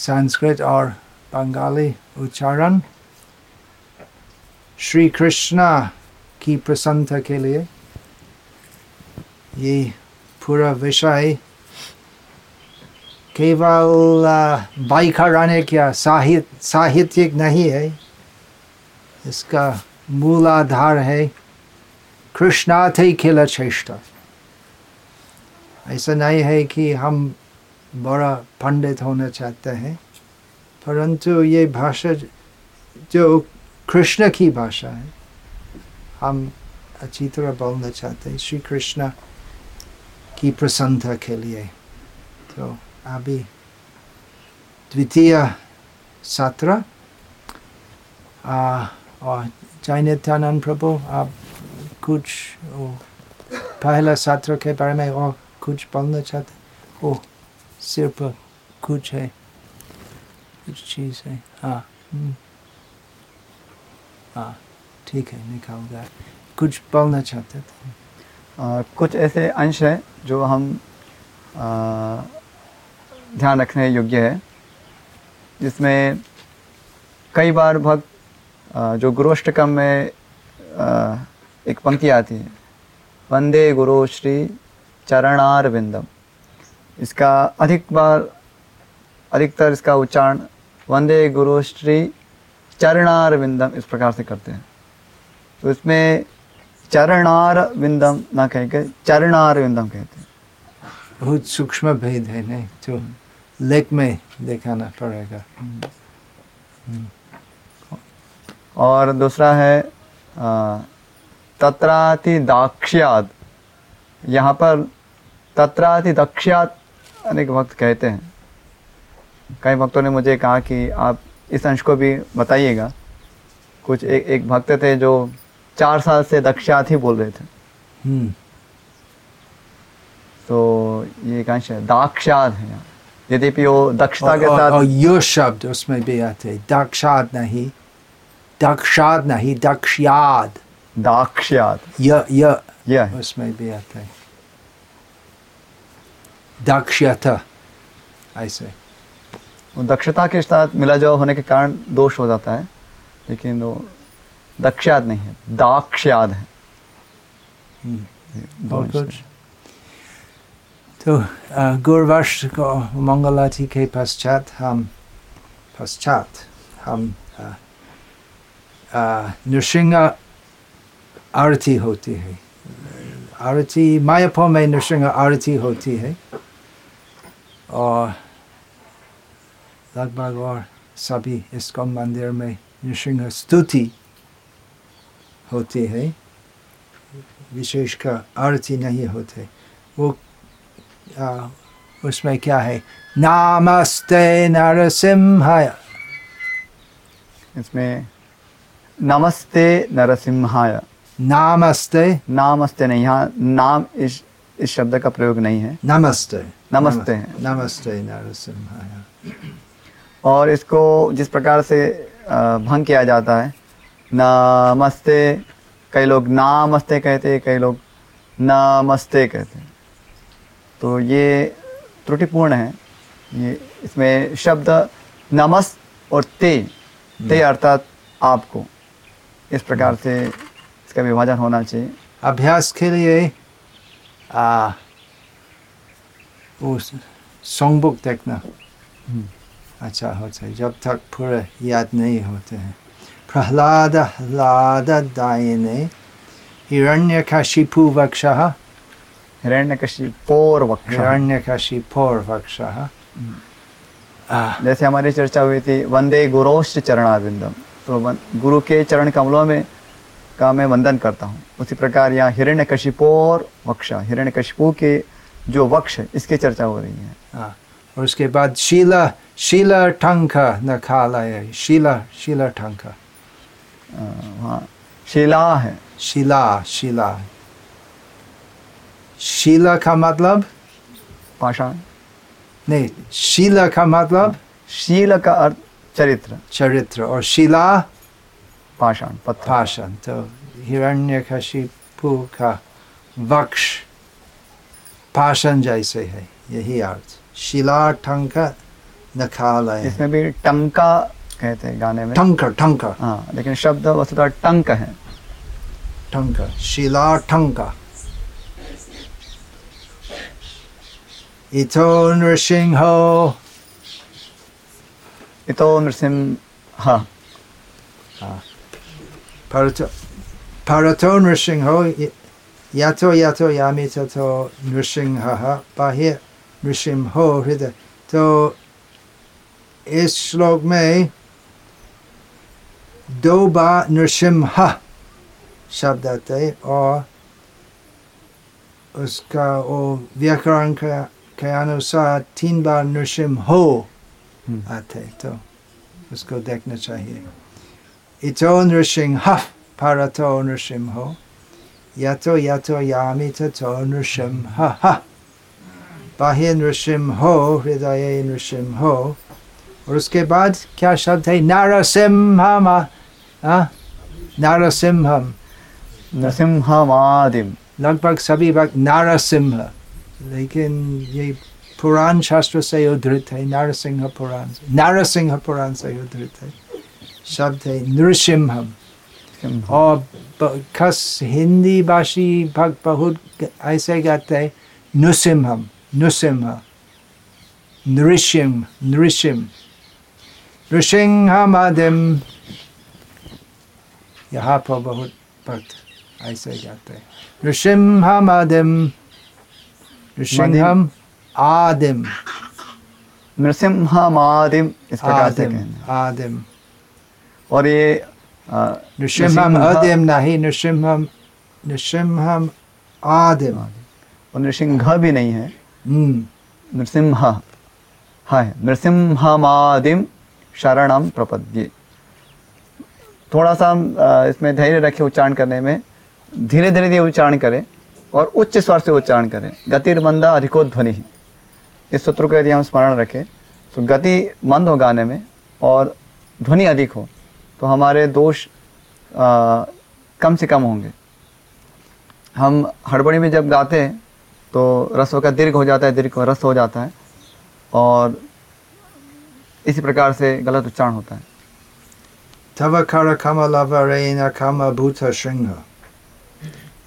संस्कृत और बंगाली उच्चारण श्री कृष्णा की प्रसन्नता के लिए ये पूरा विषय केवल वाइखरानिक या साहित्य साहित्यिक नहीं है इसका मूलाधार है कृष्णाथ ही खिल चेष्टा ऐसा नहीं है कि हम बड़ा पंडित होना चाहते हैं। परंतु ये भाषा जो कृष्ण की भाषा है, हम अच्छी तरह बोलना चाहते हैं। श्री कृष्ण की प्रसन्नता के लिए। तो अभी द्वितीय सत्र। और प्रभु, आप कुछ पहला सत्र के बारे में और कुछ बोलना चाहते ओ सिर्फ़ कुछ है कुछ चीज़ है। हाँ हाँ ठीक है निकाल गया कुछ बोलना चाहते थे? आ, कुछ ऐसे अंश हैं जो हम आ, ध्यान रखने योग्य है जिसमें कई बार भक्त जो गुरुष्टकम में एक पंक्ति आती है। वंदे गुरु श्री चरणार विंदम इसका अधिक बार अधिकतर इसका उच्चारण वंदे गुरु श्री चरणार विंदम इस प्रकार से करते हैं। तो इसमें चरणार विंदम ना कह के चरणार विंदम कहते हैं। बहुत सूक्ष्म भेद है नहीं तो लेख में दिखाना पड़ेगा। और दूसरा है तत्राति दाक्ष्याद यहाँ पर तत्राति दक्ष्यात अनेक भक्त कहते हैं। कई भक्तों ने मुझे कहा कि आप इस अंश को भी बताइएगा। कुछ एक एक भक्त थे जो चार साल से दक्षात ही बोल रहे थे। हम्म। तो ये एक अंश है दाक्षात है। यहाँ यद्यपि वो दक्षता के साथ और यो शब्द उसमें भी आते दक्षात नहीं दक्षात नहीं दक्षयाद। दाक्षयाद। य य। यह उसमें भी आता है। दक्षता ऐसे वो दक्षता के साथ मिला जुला होने के कारण दोष हो जाता है लेकिन वो दक्षयाद नहीं है दाक्षयाद है। बहुत कुछ तो गुरुवर्ष को मंगलाती के पश्चात हम पश्चात हम नृसिंह आरती होती है आरती मायापुर में नृसिंह आरती होती है और लगभग और सभी इसको मंदिर में नृसिंह स्तुति होती है विशेष का आरती नहीं होते वो आ, उसमें क्या है नामस्ते नरसिम्हाय इसमें नमस्ते नरसिम्हाय नामस्ते नामस्ते नहीं यहाँ नाम इस इस शब्द का प्रयोग नहीं है नमस्ते नमस्ते। है नमस्ते और इसको जिस प्रकार से भंग किया जाता है नमस्ते कई लोग नामस्ते कहते हैं कई लोग नमस्ते कहते हैं। तो ये त्रुटिपूर्ण है। ये इसमें शब्द नमस और ते ते अर्थात आपको। इस प्रकार से इसका विभाजन होना चाहिए। अभ्यास के लिए आ, वो सॉन्ग बुक देखना अच्छा होता है जब तक पूरे याद नहीं होते हैं प्रहलाद ह्लाद दायने हिरण्य कशिपु वक्ष हिरण्यकशिपोर वक्ष हिरण्य कशिपोर वक्ष जैसे हमारी चर्चा हुई थी वंदे गुरोश्च चरणाविंदम तो गुरु के चरण कमलों में का मैं वंदन करता हूँ। उसी प्रकार यहाँ हिरण्य कशिपोर वक्षा हिरण्य कशिपु के जो वक्ष है इसकी चर्चा हो रही है। हाँ और उसके बाद शीला शीला टंका न खालय शीला शीला टंका हाँ शिला है। शिला शिला। शीला का मतलब? पाषाण। नहीं शीला का मतलब? शील का अर्थ चरित्र। चरित्र और शिला? पाषाण पाषाण तो हिरण्य कशिपु का वक्ष। पाषाण जैसे है यही अर्थ। शिला टंक नखालय इसमें भी टंका कहते हैं गाने में। टंकर टंकर हाँ लेकिन शब्द वस्तुतः टंक है। टंकर शिला टंका इतो नृसिंहो। इतो Narasimha Parato, parato nrishingho y- yato yato yami tato nrishinghaha bahir nrishimho hृदय तो इस श्लोक में दो बार नृसिम्हा शब्द आते हैं और उसका वो व्याकरण के, के अनुसार तीन बार नृसिम्हो हम्म। आते हैं। तो उसको देखना चाहिए Ito nrsimha parato nrsimho. Yato yato yami tato nrsimha ha. Bahi nrsimho hridaye nrsimho. और उसके बाद क्या शब्द है नारसिम्हम? नारसिम्हम नृसिंहमादिम लगभग सभी वक्त नारसिम्ह लेकिन ये पुराण शास्त्र से उद्धृत है नारसिंह पुराण नारसिंह पुराण से उद्धृत है शब्द है नृसिम्हम और खस हिंदी भाषी भक्त बहुत ऐसे गाते हैं नृसिम्हम नृसिम्ह नृसिम नृसिम नृसिंहमादिम। यहाँ पर बहुत भक्त ऐसे गाते हैं नृसिंहमादिम नृसिंहम आदिम। नृसिंहमादिम इस प्रकार से आदिम कहना आदिम। और ये नृसिंहम नृसिंह- आदिम नहीं नृसिंहम नृसिंहम आदिम और नृसिंह भी नहीं है। हम्म नृसिंह हाँ है नृसिंहमादिम शरणम प्रपद्ये। थोड़ा सा इसमें धैर्य रखे उच्चारण करने में। धीरे धीरे धीरे उच्चारण करें और उच्च स्वर से उच्चारण करें। गतिर्मंदा अधिकोध्वनि इस सूत्र को यदि हम स्मरण रखें तो गति मंद हो गाने में और ध्वनि अधिक हो। तो हमारे दोष कम से कम होंगे। हम हड़बड़ी में जब गाते हैं तो रस्व का दीर्घ हो जाता है दीर्घ रस हो जाता है और इसी प्रकार से गलत उच्चारण होता है। तव कर कमलवरे नखम अभूत श्रृंग।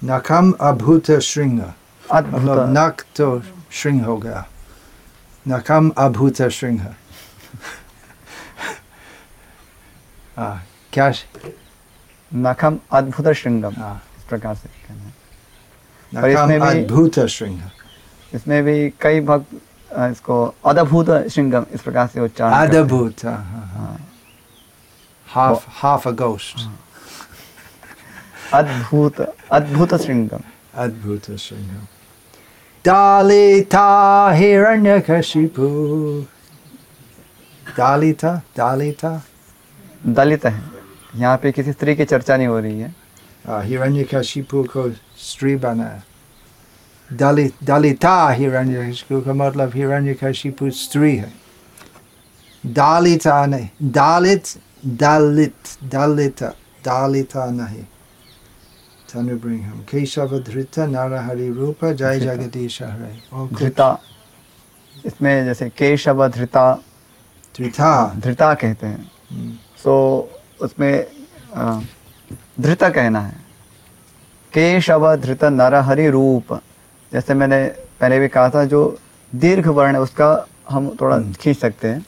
नखम अभूत श्रृंग। मतलब अद्भुत नख तो श्रृंग हो गया। नखम अभूत श्रृंग। क्या नखम अद्भुत श्रृंगम हाँ। इस प्रकार से कहना है। इसमें भी- अद्भुत श्रृंग इसमें भी कई भक्त इसको अद्भुत श्रृंगम इस प्रकार से उच्चारण अद्भुत हाँ हाँ हाँ। half half a ghost अद्भुत अद्भुत श्रृंगम अद्भुत श्रृंग दालिता हिरण्यकशिपु। दालिता दालिता। दलित है। यहाँ पे किसी स्त्री की चर्चा नहीं हो रही है। हिरण्यकशिपु को स्त्री बनाया दलित दलिता हिरण्यकशिपु का मतलब हिरण्यकशिपु स्त्री है दालिता नहीं दालित दलित दलित दालिता नहीं तनुब्रिंहम केशव धृत नरहरि रूप जय। जगदीश हरे धृता इसमें जैसे केशव धृता धृता धृता कहते हैं हम्म, सो उसमें धृत कहना है। केशव धृत नरहरि रूप। जैसे मैंने पहले भी कहा था जो दीर्घ वर्ण है उसका हम थोड़ा हम्म। खींच सकते हैं।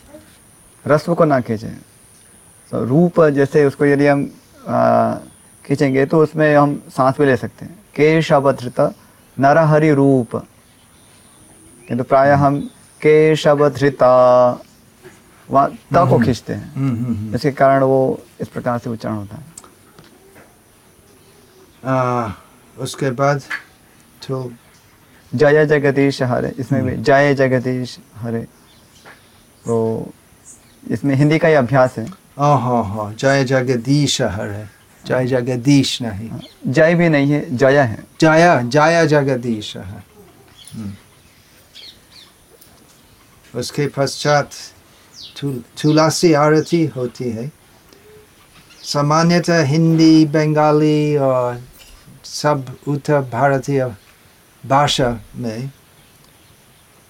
रस्व को ना खींचें। तो रूप जैसे उसको यदि हम खींचेंगे तो उसमें हम सांस भी ले सकते हैं। केशव धृत नरहरि रूप। किंतु प्राय हम केशव धृता वहाँ त को खींचते हैं। हम्म, हम्म, हम्म। इसके कारण वो इस प्रकार से उच्चारण होता है। आ, उसके बाद तो जय जगदीश हरे इसमें भी जय जगदीश हरे। तो इसमें हिंदी का ही अभ्यास है। ओहो हो जय जगदीश हरे जय जगदीश नहीं। जय भी नहीं है जय है। जय जय जगदीश है। हम्म। उसके पश्चात तुलसी आरती होती है। सामान्यतः हिंदी, बंगाली और सब उत्तर भारतीय भाषा में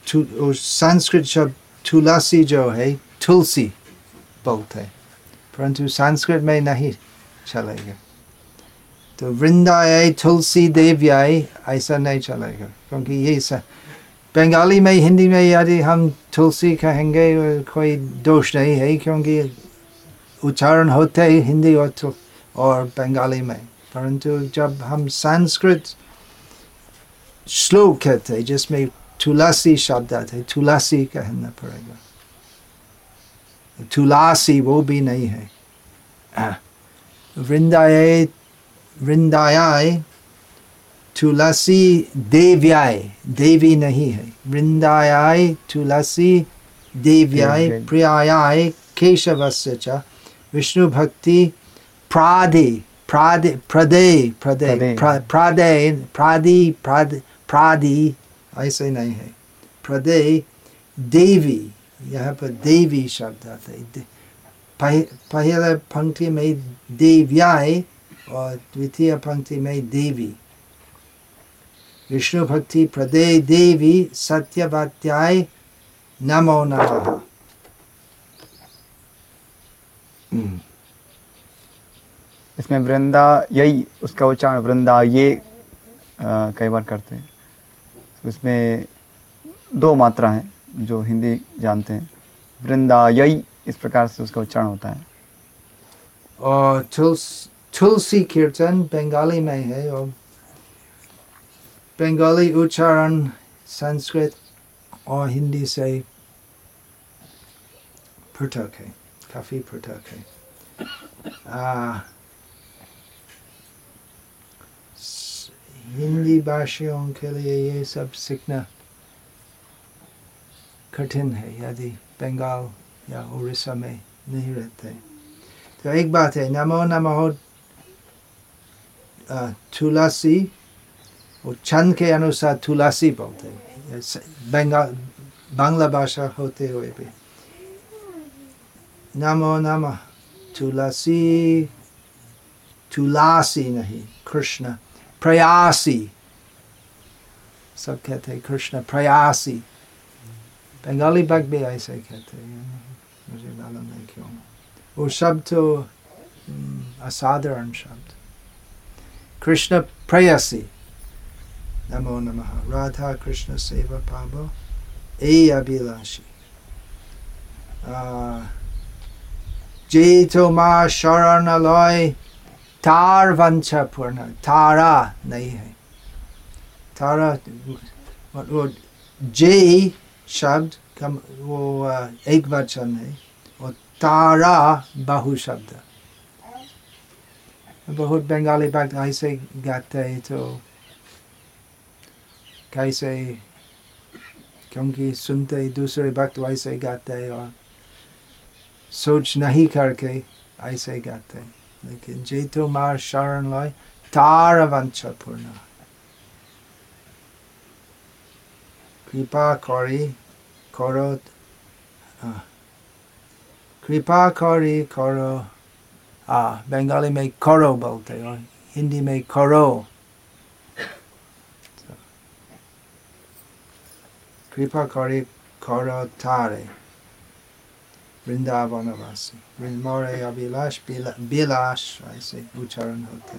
संस्कृत शब्द तुलसी जो है, तुलसी बोलते हैं। परंतु संस्कृत में नहीं चलेगा। तो वृंदाय, तुलसी देव्याय, ऐसा नहीं चलेगा, क्योंकि ये बंगाली में हिंदी में यदि हम तुलसी कहेंगे कोई दोष नहीं है क्योंकि उच्चारण होते ही हिंदी और और बंगाली में परंतु जब हम संस्कृत श्लोक कहते जिसमें तुलसी शब्द आते तुलसी कहना पड़ेगा तुलासी वो भी नहीं है वृंदाय वृंदाय तुलसी देव्याय देवी नहीं है। वृंदायाय तुलसी देव्याय प्रियाय केशवस्य च विष्णु भक्ति प्रादे प्रादे प्रदे प्रदे प्रादे। प्रादि प्राद प्रादि ऐसे नहीं है। प्रदे देवी यहाँ पर देवी शब्द आता है। पहले पंक्ति में देव्याय और द्वितीय पंक्ति में देवी। विष्णु भक्ति प्रदे देवी सत्यवात्याय नमो नमः इसमें वृंदा यही उसका उच्चारण वृंदा ये कई बार करते हैं। उसमें दो मात्रा हैं जो हिंदी जानते हैं। वृंदा यही इस प्रकार से उसका उच्चारण होता है। और तुलसी कीर्तन बंगाली में है और बंगाली उच्चारण संस्कृत और हिंदी से पृथक है काफ़ी पृथक है हिंदी भाषियों के लिए ये सब सीखना कठिन है यदि बंगाल या उड़ीसा में नहीं रहते तो एक बात है नमो नमो तुलसी और छंद के अनुसार तुलसी बोलते बंगाल बांग्ला भाषा होते हुए भी। नमो नमः। तुलसी। तुलासी नहीं, कृष्ण। प्रयासी। सब कहते हैं कृष्ण प्रयासी। बंगाली भक्त भी ऐसे कहते हैं। मुझे मालूम नहीं क्यों। वो शब्द तो असाधारण शब्द। कृष्ण प्रयासी। नमो नमः। राधा कृष्ण सेवा पाबो। ए अभिलाषी। जे मा शरण लय तार वंशा पूर्ण नहीं है। तारा, वो, जे शब्द, कम, वो, एक वचन है और तारा बहु शब्द। बहुत बंगाली भक्त ऐसे गाते हैं तो कैसे क्योंकि सुनते ही दूसरे भक्त वैसे गाते और सोच नहीं करके ऐसे गाते लेकिन जेतु मार शरण लय तार वंश पूर्ण कृपा करी करो कृपा करी करो आ बंगाली में करो बोलते हिंदी में करो কৃপা করে করতারে বৃন্দাবনবাসী বৃন্দরে অবিলাস বিলাস আছে উচ্চারণ হতে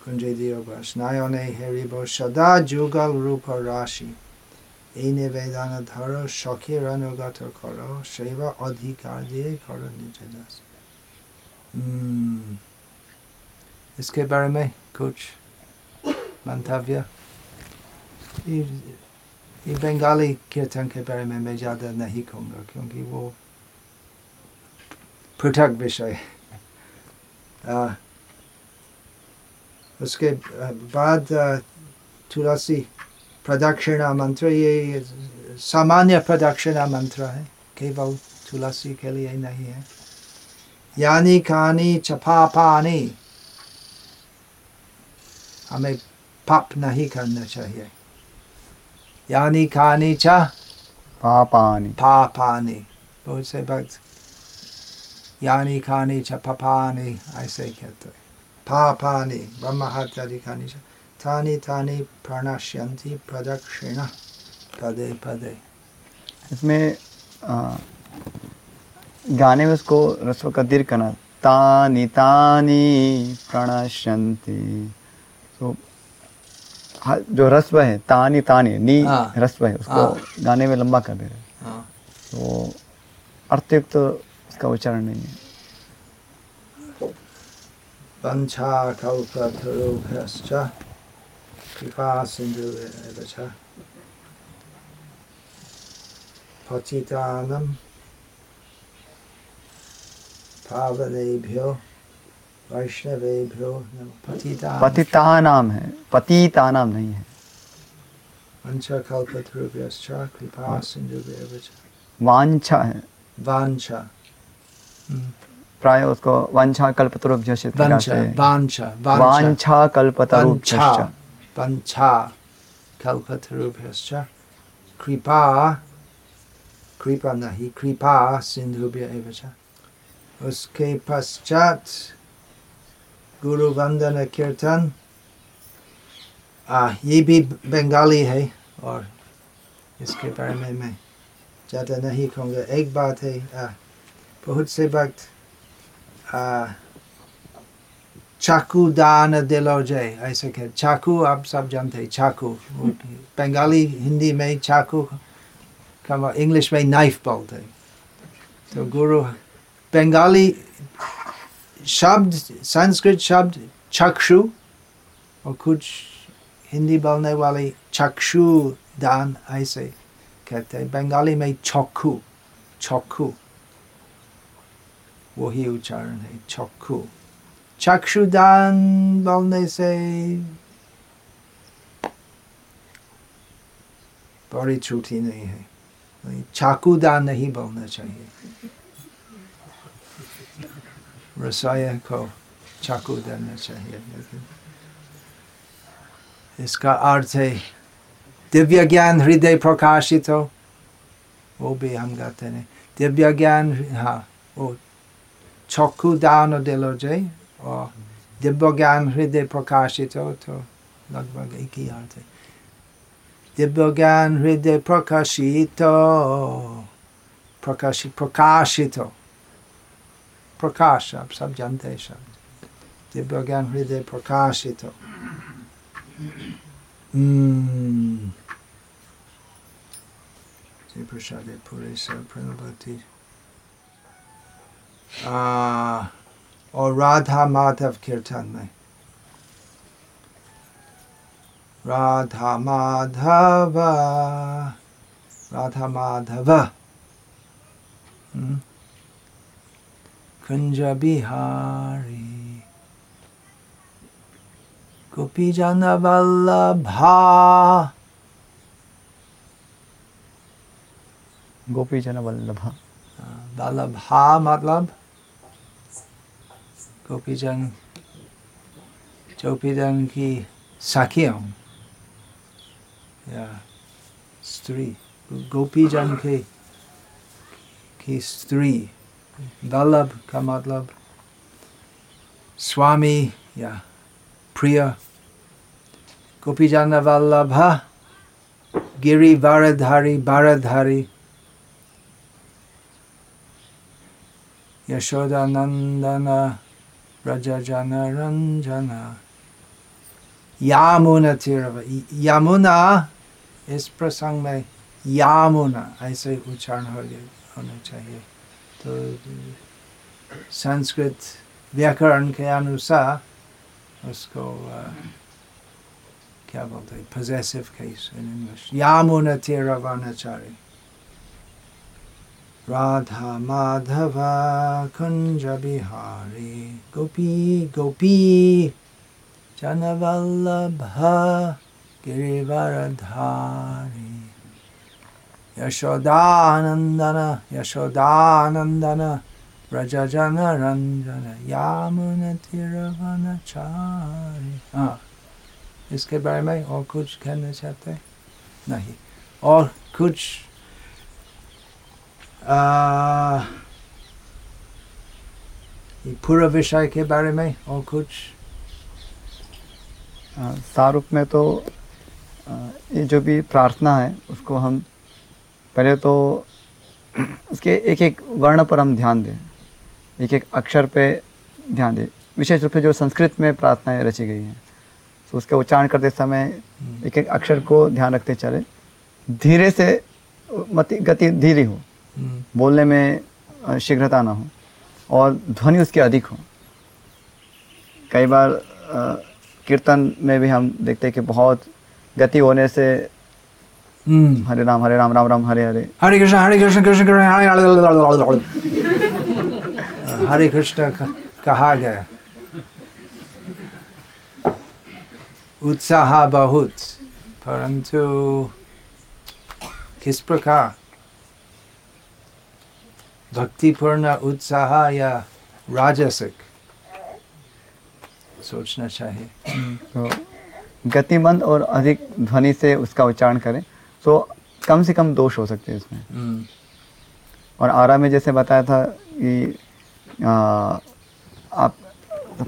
কুঞ্জে দিয়বাস নায়নে হেরিব সদা যুগল রূপ রাশি এই নিবেদন ধর সখীর অনুগত কর সেবা অধিকার দিয়ে কর নিজে দাস इसके बारे में कुछ मंतव्य ये बंगाली कीर्तन के बारे में मैं ज़्यादा नहीं कहूँगा, क्योंकि वो पृथक विषय उसके बाद तुलसी प्रदक्षिणा मंत्र, ये सामान्य प्रदक्षिणा मंत्र है, केवल तुलसी के लिए नहीं है। यानी खानी चपापानी हमें पाप नहीं करना चाहिए। यानी खानी चा पापानी पापानी बहुत से भक्त यानी खानी च पापानी ऐसे कहते पापानी ब्रह्महत्यादिकानि च तानि तानि प्रणश्यन्ति प्रदक्षिण पदे पदे इसमें आ, गाने में उसको रस्व का दीर्घ करना तानी तानी प्रणश्यंती। तो हा- जो रस्व है तानी तानी नी हाँ। रस्व है उसको हाँ। गाने में लंबा कर दे रहे हैं। हाँ तो अर्थयुक्त तो उसका उच्चारण नहीं है कृपा च पतितानं पावनेभ्यो वैष्णवेभ्यो पतिता पतिता नाम है। पतिता नाम नहीं है। कृपा वांछा है। वाञ्छा प्राय उसको वांछा वाञ्छा वांछा कल्पतरुभ्य पञ्चा पञ्चा कल्पतरुभ्यश्च कृपा कृपा नहीं कृपा सिंधुभ्य उसके पश्चात गुरु वंदन कीर्तन आ, ये भी बंगाली है और इसके बारे में मैं ज़्यादा नहीं कहूँगा एक बात है आ, बहुत से वक्त चाकू दान दिलो जय ऐसे कह चाकू आप सब जानते हैं चाकू बंगाली हिंदी में चाकू इंग्लिश में नाइफ बोलते तो गुरु बंगाली शब्द संस्कृत शब्द चक्षु और कुछ हिंदी बोलने वाले चक्षु दान ऐसे कहते हैं बंगाली में चक्खू चक्खू वही उच्चारण है चक्खू चक्षुदान बोलने से बड़ी त्रुटि नहीं है चाकूदान नहीं बोलना चाहिए रसोई को चाकू देना चाहिए इसका अर्थ है दिव्य ज्ञान हृदय प्रकाशित हो वो भी हम गाते हैं दिव्य ज्ञान हाँ वो चक्षु दान दिलो जय और दिव्य ज्ञान हृदय प्रकाशित हो तो लगभग एक ही अर्थ है दिव्य ज्ञान हृदय प्रकाशित प्रकाशित प्रकाशित हो प्रकाश आप सब जानते हैं शब्द दिव्य ज्ञान हृदय प्रकाशित हो प्रसाद पूरे प्रणवती और राधा माधव कीर्तन में राधा माधव राधा माधव बिहारी गोपी जन वल्लभा गोपी जन वल्लभ वल्लभा मतलब गोपीजन गोपीजन की सखियों या स्त्री गोपीजन के की स्त्री वल्लभ का मतलब स्वामी या प्रिय गोपीजन वल्लभ गिरी बारधारी बारधारी यशोदानंदन व्रजजन रंजन यामुना तीरव यमुना इस प्रसंग में यामुना ऐसे उच्चारण हो होना चाहिए तो संस्कृत व्याकरण के अनुसार उसको क्या बोलते हैं? Possessive case in English. Yamuna तीरवनाचारी Radha Madhav Kunj Bihari गोपी गोपी जनवल्लभ गिरिवरधारी यशोदानंदन यशोदानंदन व्रजजन रंजन यामुन तिरवनचारी हाँ इसके बारे में और कुछ कहना चाहते नहीं। और कुछ पूरा विषय के बारे में और कुछ? शाहरुख में तो ये जो भी प्रार्थना है, उसको हम पहले तो उसके एक एक वर्ण पर हम ध्यान दें। एक एक अक्षर पे ध्यान दें। विशेष रूप से जो संस्कृत में प्रार्थनाएँ रची गई हैं तो उसका उच्चारण करते समय एक एक अक्षर को ध्यान रखते चले। धीरे से मति, गति धीरे हो। बोलने में शीघ्रता ना हो और ध्वनि उसकी अधिक हो। कई बार कीर्तन में भी हम देखते हैं कि बहुत गति होने से। हरे राम हरे राम राम राम हरे हरे हरे कृष्ण हरे कृष्ण कृष्ण कृष्ण हरे हरे हरे कृष्ण कहा गया उत्साह बहुत परंतु किस प्रकार भक्तिपूर्ण उत्साह या राजसिक सोचना चाहिए तो गतिमंद और अधिक ध्वनि से उसका उच्चारण करें तो कम से कम दोष हो सकते हैं इसमें। हम्म, और आरा में जैसे बताया था कि आ, आप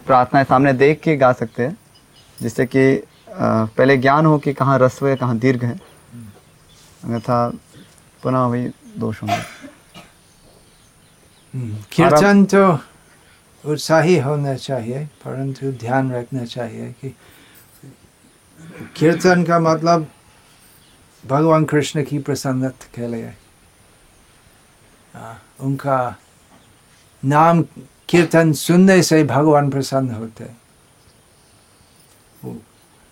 प्रार्थनाएँ सामने देख के गा सकते हैं जिससे कि पहले ज्ञान हो कि कहाँ रस्व है कहाँ दीर्घ है। अन्यथा पुनः वही दोष होंगे। हम्म, कीर्तन तो उत्साही होना चाहिए परंतु ध्यान रखना चाहिए कि कीर्तन का मतलब भगवान कृष्ण की प्रसन्नता के लिए उनका नाम कीर्तन सुनने से भगवान प्रसन्न होते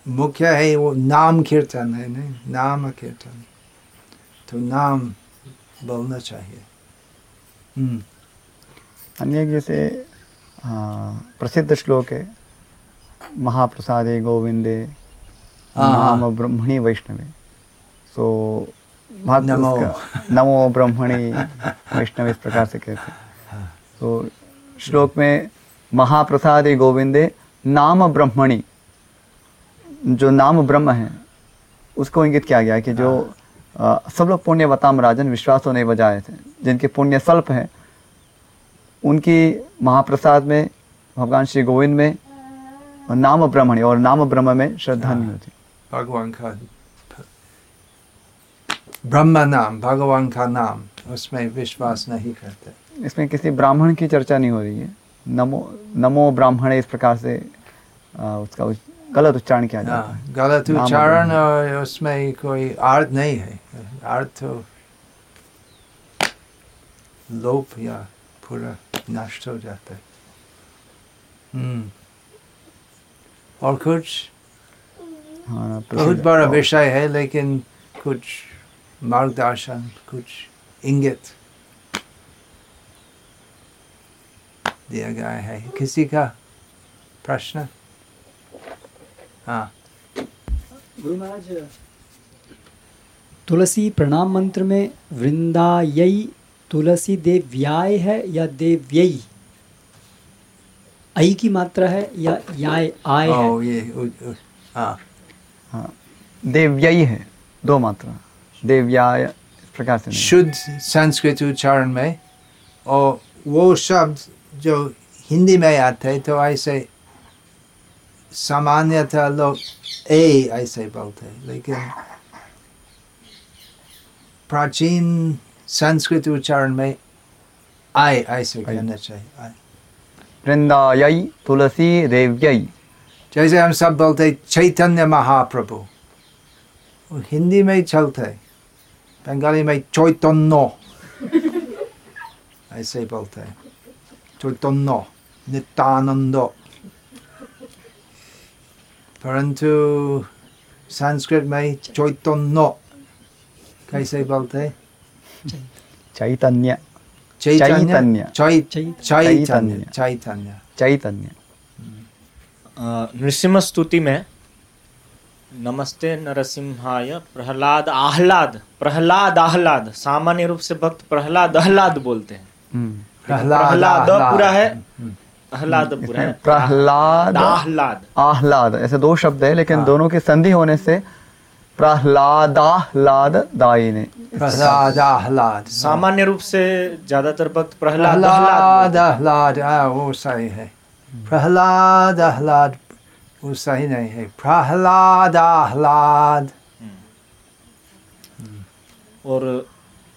मुख्य है वो नाम कीर्तन है नहीं नाम कीर्तन तो नाम बोलना चाहिए अन्य जैसे प्रसिद्ध श्लोक है महाप्रसादे गोविंदे। नाम ब्रह्मणी वैष्णवे महत्व नमो। नमो ब्रह्मणी वैष्णव इस प्रकार से कहते हैं। तो श्लोक में महाप्रसादे गोविंदे नाम ब्रह्मणी जो नाम ब्रह्म है उसको इंगित किया गया कि जो अ, सब लोग पुण्यवताम राजन विश्वास नहीं बजाए थे जिनके पुण्य स्वल्प है उनकी महाप्रसाद में भगवान श्री गोविंद में नाम ब्रह्मणी और नाम ब्रह्म में श्रद्धा नहीं होती भगवान का ब्रह्म नाम भगवान का नाम उसमें विश्वास नहीं करते। इसमें किसी ब्राह्मण की चर्चा नहीं हो रही है। नमो नमो ब्राह्मण इस प्रकार से आ, उसका उच- गलत उच्चारण किया जाता हाँ, है। गलत उच्चारण उसमें कोई अर्थ नहीं है। अर्थ तो लोप या पूरा नष्ट हो जाता है। हम्म। और कुछ? हाँ बहुत बड़ा विषय है लेकिन कुछ मार्गदर्शन कुछ इंगित दिया गया है। किसी का प्रश्न? हाँ। गुरु महाराज तुलसी प्रणाम मंत्र में वृंदायई तुलसी देव्याय है या देव्यई आई की मात्रा है या याय आय है? ओ ये उ- उ- हाँ। हाँ। देव्यई है दो मात्रा। देव्याय से शुद्ध संस्कृत उच्चारण में और वो शब्द जो हिंदी में आते हैं तो ऐसे सामान्यतः लोग ए ऐसे बोलते हैं लेकिन प्राचीन संस्कृत उच्चारण में आय ऐसे। कहना चाहिए। वृंदायई तुलसी देव्यई जैसे हम सब बोलते हैं चैतन्य महाप्रभु हिंदी में ही चलते हैं बंगाली में चैतन्य ऐसे ही बोलते हैं चैतन्य नित्यानंद परंतु संस्कृत में चैतन्य कैसे बोलते चैतन्य चैतन्य चैतन्य। चै- चै- चैतन्य चैतन्य। चैतन्य चैतन्य अ, नृसिंह स्तुति में नमस्ते नरसिम्हाय प्रहलाद आह्लाद प्रहलाद आह्लाद सामान्य रूप से भक्त प्रहलाद आह्लाद बोलते हैं। हम्म। प्रहलाद। पूरा है हम्म। आह्लाद पूरा है। प्रहलाद। आह्लाद। आह्लाद ऐसे दो शब्द है लेकिन हाँ। दोनों की संधि होने से प्रहलादाह्लाद दाई ने। प्रहलाद आह्लाद। सामान्य रूप से ज़्यादातर भक्त प्रहलाद आह्लाद आह्लाद हाँ वो सही है। प्रहलाद आह्लाद। वो सही नहीं है प्रहलाद आह्लाद और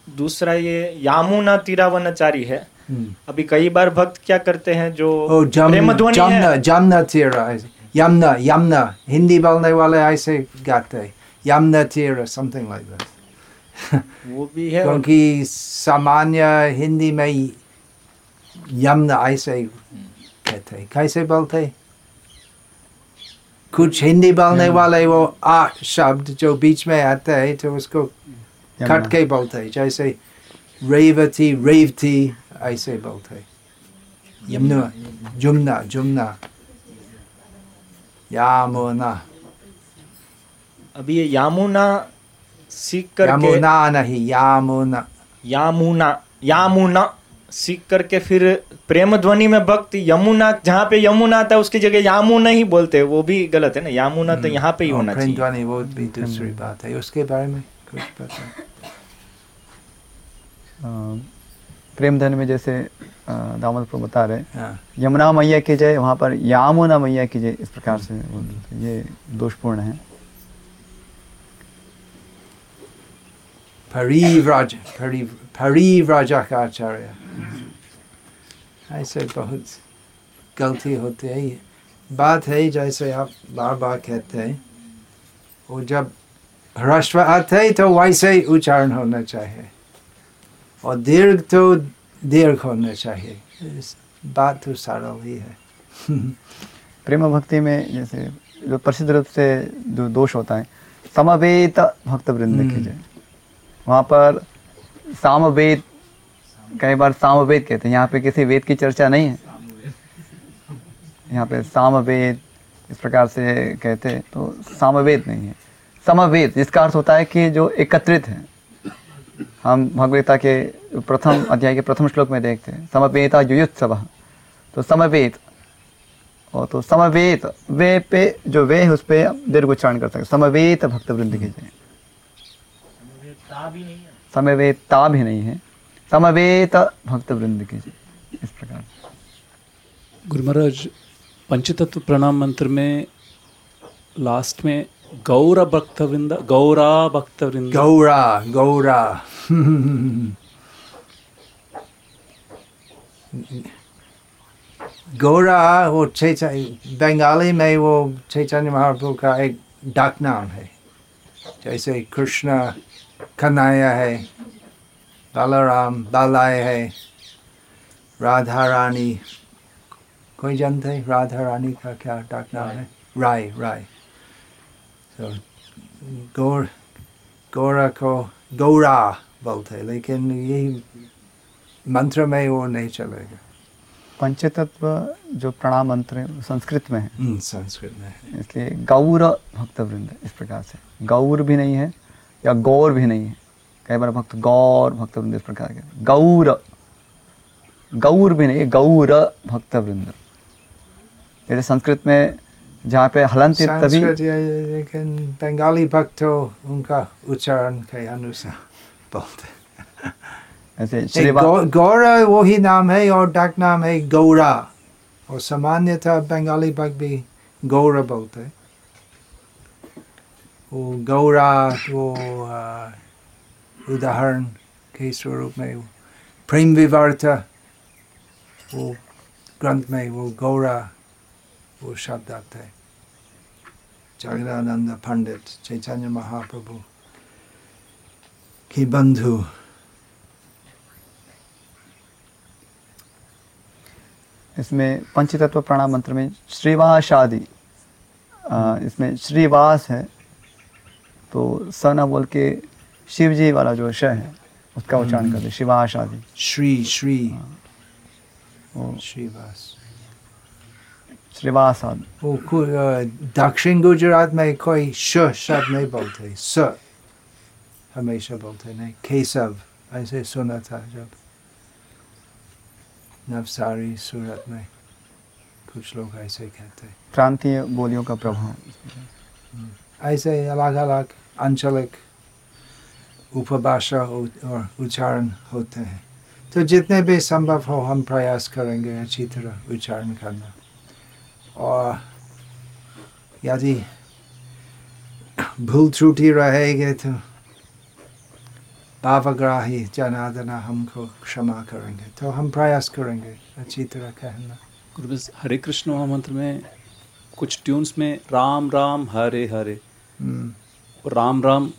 दूसरा ये यामुना तीरावनाचारी है। हम्म। अभी कई बार भक्त क्या करते हैं जो ओ जम जमना है? जमना तीरा यमुना यमुना हिंदी बोलने वाले ऐसे गाते हैं। यमुना तीरा समथिंग लाइक दैट वो भी है क्योंकि सामान्य हिंदी में यमुना ऐसे कहते हैं। कैसे बोलते कुछ हिंदी बोलने वाले वो आ शब्द जो बीच में आते हैं तो उसको कट के बोलते हैं जैसे रेवती रेवती ऐसे बोलते हैं। यमुना जुमना जुमना। यामुना। अभी ये यामुना सीख करके यमुना नहीं यामुना। यामुना यामुना। सीख करके फिर प्रेम ध्वनि में भक्त यमुना जहाँ पे यमुना आता है उसकी जगह यामुना ही बोलते हैं। वो भी गलत है ना यामुना तो यहाँ पे ही होना चाहिए। ध्वनि वो भी दूसरी बात है। उसके बारे में कुछ पता प्रेम धन में जैसे दामोदर प्रभु बता रहे हाँ यमुना मैया की जय वहाँ पर यामुना मैया की जय इस प्रकार से बोलते हैं। ये दोषपूर्ण है। परिव्राज परि परिव्राजक आचार्य। ऐसे बहुत गलती होती है बात है जैसे आप बार बार कहते हैं वो जब ह्रस्व आते हैं तो वैसे ही उच्चारण होना चाहिए और दीर्घ तो दीर्घ होना चाहिए। बात तो सरल ही है। प्रेम भक्ति में जैसे जो प्रसिद्ध रूप से जो दोष होता है समवेत भक्त वृंद की हम्म। वहाँ पर सामवेद कई बार सामवेद कहते हैं। यहाँ पे किसी वेद की चर्चा नहीं है। यहाँ पे सामवेद इस प्रकार से कहते हैं तो सामवेद नहीं है। समवेद जिसका अर्थ होता है कि जो एकत्रित है। हम भगवता के प्रथम अध्याय के प्रथम श्लोक में देखते हैं। समवेता युयुत्सव। तो समवेत और तो समवेत वे पे जो वे है उस पर दीर्घ उच्चारण कर सकते समवेत भक्त वृंद की जय समवेता भी नहीं है। समवेत भक्त वृंद की इस प्रकार गुरु महाराज पंचतत्व प्रणाम मंत्र में लास्ट में गौर भक्त वृंद गौरा भक्त वृंद गौरा गौरा गौरा वो चैतन्य बंगाली में वो चैतन्य महाप्रभु का एक डाक नाम है जैसे कृष्ण कन्हैया है बालाराम बालाय है राधा रानी कोई जानते हैं राधा रानी का क्या डाक नाम है राय राय तो गौर गौरा को गौरा बोलते हैं, लेकिन यही मंत्र में वो नहीं चलेगा पंचतत्व जो प्रणाम मंत्र है संस्कृत में है संस्कृत में है। इसलिए गौर भक्त वृंद इस प्रकार से गौर भी नहीं है या गौर भी नहीं है कई बार भक्त गौर भक्त वृंद इस प्रकार के गौर गौर भी नहीं गौर भक्त वृंद जैसे संस्कृत में जहाँ पे हलंत तभी लेकिन बंगाली भक्त उनका उच्चारण के अनुसार बोलते हैं। ऐसे गौ- गौरा वही नाम है और डाक नाम है गौरा और सामान्यतः बंगाली भक्त भी गौरा बोलते हैं। वो गौरा वो आ, उदाहरण के स्वरूप में प्रेम विवर्त वो ग्रंथ में वो गौरा, वो शब्द आते हैं। जगदानंद पंडित चैतन्य महाप्रभु की बंधु। इसमें पंचतत्व प्रणाम मंत्र में श्रीवास आदि इसमें श्रीवास है तो स न बोल के शिव जी वाला जो श है उसका उच्चारण करते शिवास आदि। श्री श्री। श्रीवास। श्रीवास आदि। वो दक्षिण गुजरात में कोई श शब्द नहीं बोलते स। हमेशा बोलते नहीं केशव ऐसे सुना था जब। नवसारी सूरत में कुछ लोग ऐसे कहते प्रांतीय बोलियों का प्रभाव। ऐसे अलग अलग आंचलिक उपभाषा और उच्चारण होते हैं। तो जितने भी संभव हो हम प्रयास करेंगे अच्छी तरह उच्चारण करना। और यदि भूल त्रुटि रहेगी तो भावग्राही जनादना हमको क्षमा करेंगे। तो हम प्रयास करेंगे अच्छी तरह कहना। गुरु हरे कृष्ण महामंत्र में कुछ ट्यून्स में राम राम हरे हरे। हम्म। राम राम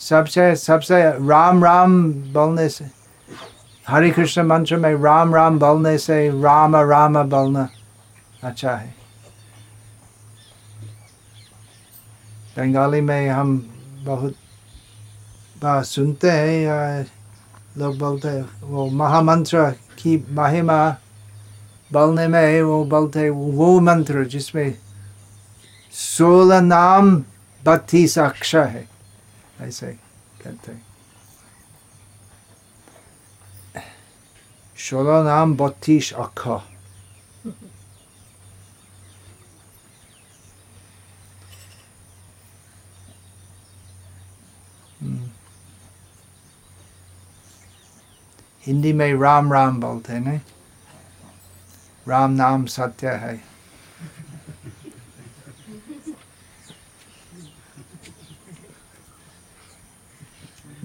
सबसे सबसे राम राम बोलने से, हरे कृष्ण मंत्र में राम राम बोलने से राम राम बोलना अच्छा है। बंगाली में हम बहुत बार सुनते हैं लोग बोलते हैं, वो महामंत्र की महिमा बोलने में वो बोलते हैं, वो मंत्र जिसमें सोलह नाम बत्तीस अक्षर है। कहते हैं सोलह नाम बत्तीस अक्षर हम्म। हिंदी में राम राम बोलते हैं नहीं राम नाम सत्य है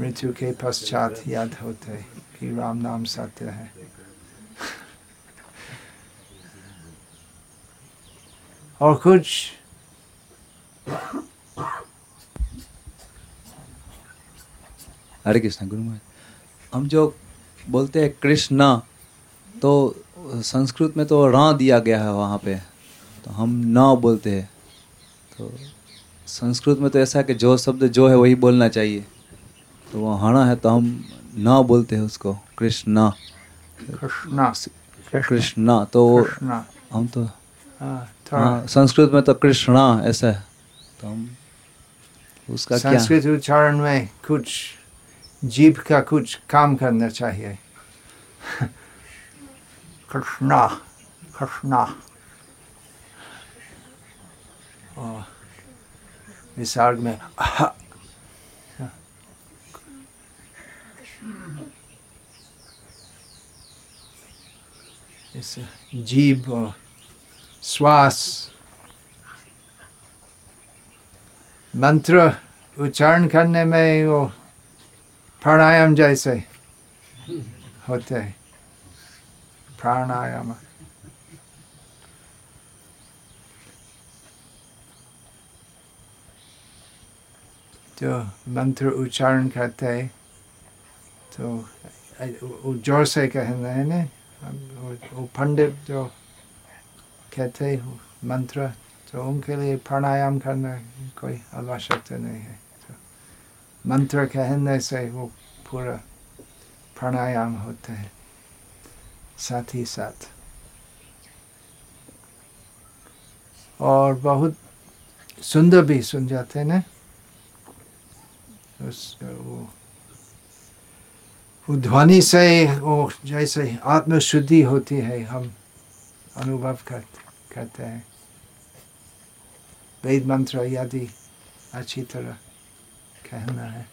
मृत्यु के पश्चात याद होते, कि राम नाम सत्य है। और कुछ हरे कृष्ण, गुरु महाराज। हम जो बोलते हैं कृष्ण तो संस्कृत में तो र दिया गया है वहाँ पे तो हम न बोलते हैं। तो संस्कृत में तो ऐसा है कि जो शब्द जो है वही बोलना चाहिए। तो वो हणा है तो हम न बोलते हैं उसको कृष्णा। कृष्णा। कृष्ण तो कृष्णा। हम तो हाँ, हाँ संस्कृत में तो कृष्णा ऐसा है। तो हम उसका संस्कृत उच्चारण में कुछ जीभ का कुछ काम करना चाहिए। कृष्णा कृष्णा। और विसर्ग में इस और श्वास मंत्र उच्चारण करने में वो प्राणायाम जैसे होते हैं प्राणायाम जो मंत्र उच्चारण करते हैं तो ज़ोर से कहना है ना वो- पंडित जो कहते मंत्र तो उनके लिए प्राणायाम करना कोई आवश्यकता नहीं है तो मंत्र कहने से वो पूरा प्राणायाम होता है साथ ही साथ और बहुत सुंदर भी सुन जाते हैं ना उस वो ध्वनि से वो जैसे आत्मशुद्धि होती है हम अनुभव कर, करते हैं। वेद मंत्र यदि अच्छी तरह कहना है।